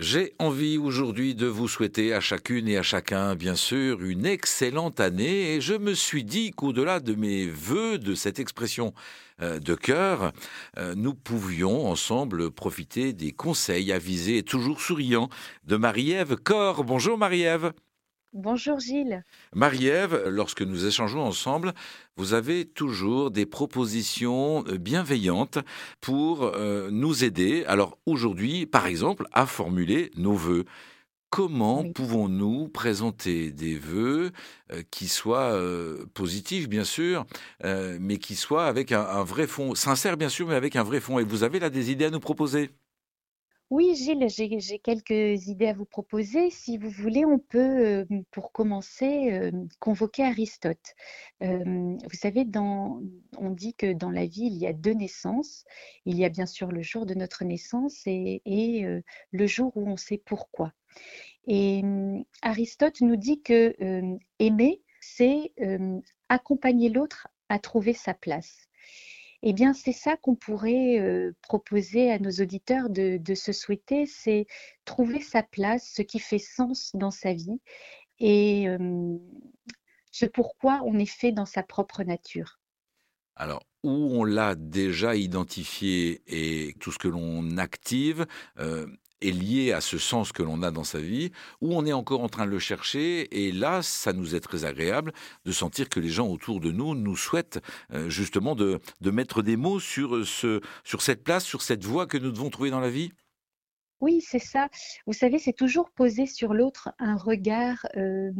J'ai envie aujourd'hui de vous souhaiter à chacune et à chacun, bien sûr, une excellente année et je me suis dit qu'au-delà de mes vœux, de cette expression euh, de cœur, euh, nous pouvions ensemble profiter des conseils avisés et toujours souriants de Marie-Ève Corps. Bonjour Marie-Ève. Bonjour Gilles. Marie-Ève, lorsque nous échangeons ensemble, vous avez toujours des propositions euh, bienveillantes pour euh, nous aider. Alors aujourd'hui, par exemple, à formuler nos vœux. Comment pouvons-nous présenter des vœux euh, qui soient positifs, bien sûr, mais qui soient avec un, un vrai fond, sincère, bien sûr, mais avec un vrai fond? Et vous avez là des idées à nous proposer? Oui, Gilles, j'ai quelques idées à vous proposer. Si vous voulez, on peut, pour commencer, convoquer Aristote. vous savez, on dit que dans la vie, il y a deux naissances. Il y a bien sûr le jour de notre naissance et, le jour où on sait pourquoi. Et Aristote nous dit que aimer, c'est accompagner l'autre à trouver sa place. Eh bien, c'est ça qu'on pourrait proposer à nos auditeurs de, se souhaiter, c'est trouver sa place, ce qui fait sens dans sa vie et ce pourquoi on est fait dans sa propre nature. Alors, où on l'a déjà identifié et tout ce que l'on active, est lié à ce sens que l'on a dans sa vie, ou on est encore en train de le chercher, et là, ça nous est très agréable de sentir que les gens autour de nous nous souhaitent euh, justement de, de mettre des mots sur, ce, sur cette place, sur cette voie que nous devons trouver dans la vie. Oui, c'est ça. Vous savez, c'est toujours poser sur l'autre un regard euh,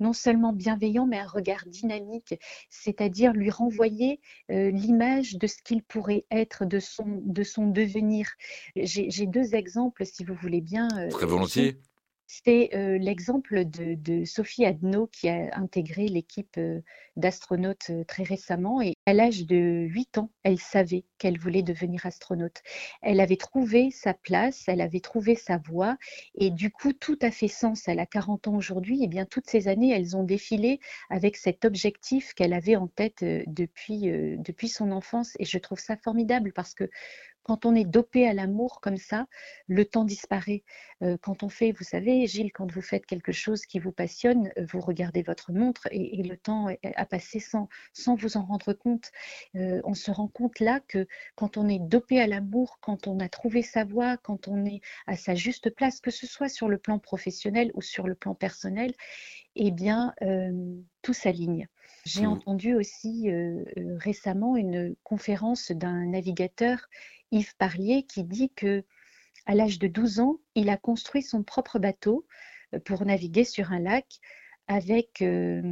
non seulement bienveillant, mais un regard dynamique, c'est-à-dire lui renvoyer euh, l'image de ce qu'il pourrait être, de son, de son devenir. J'ai deux exemples, si vous voulez bien. Euh, Très volontiers. C'est l'exemple de, Sophie Adno qui a intégré l'équipe d'astronautes très récemment et à l'âge de 8 ans, elle savait qu'elle voulait devenir astronaute. Elle avait trouvé sa place, elle avait trouvé sa voie et du coup tout a fait sens. Elle a 40 ans aujourd'hui et bien toutes ces années, elles ont défilé avec cet objectif qu'elle avait en tête depuis, depuis son enfance et je trouve ça formidable parce que quand on est dopé à l'amour comme ça, le temps disparaît. Euh, quand on fait, vous savez, Gilles, quand vous faites quelque chose qui vous passionne, euh, vous regardez votre montre et, le temps a passé sans, vous en rendre compte. Euh, on se rend compte là que quand on est dopé à l'amour, quand on a trouvé sa voie, quand on est à sa juste place, que ce soit sur le plan professionnel ou sur le plan personnel, eh bien, tout s'aligne. J'ai mmh. entendu aussi récemment une conférence d'un navigateur Yves Parlier qui dit que à l'âge de 12 ans, il a construit son propre bateau euh, pour naviguer sur un lac avec euh,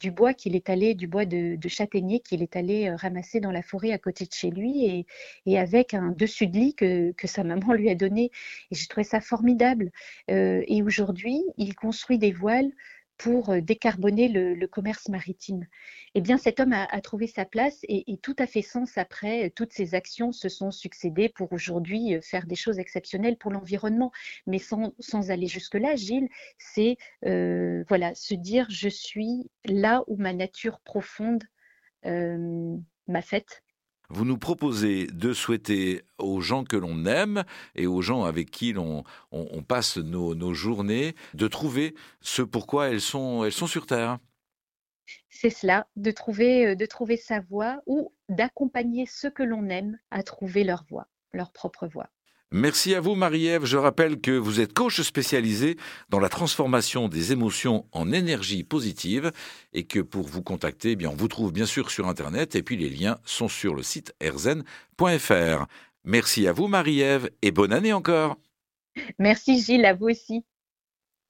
du bois qu'il est allé, du bois de, châtaignier qu'il est allé euh, ramasser dans la forêt à côté de chez lui et, avec un dessus de lit que, sa maman lui a donné. Et j'ai trouvé ça formidable. et aujourd'hui, il construit des voiles pour euh, décarboner le, commerce maritime. Eh bien, cet homme a, trouvé sa place et, tout a fait sens après. Toutes ces actions se sont succédées pour aujourd'hui euh, faire des choses exceptionnelles pour l'environnement. Mais sans, aller jusque-là, Gilles, c'est euh, voilà, se dire je suis là où ma nature profonde m'a faite vous nous proposez de souhaiter aux gens que l'on aime et aux gens avec qui l'on on, passe nos, journées de trouver ce pourquoi elles sont, sur Terre. C'est cela, de trouver, euh, de trouver sa voie ou d'accompagner ceux que l'on aime à trouver leur voie, leur propre voie. Merci à vous Marie-Ève. Je rappelle que vous êtes coach spécialisé dans la transformation des émotions en énergie positive et que pour vous contacter, eh bien, on vous trouve bien sûr sur Internet et puis les liens sont sur le site erzen.fr. Merci à vous Marie-Ève et bonne année encore. Merci Gilles, à vous aussi.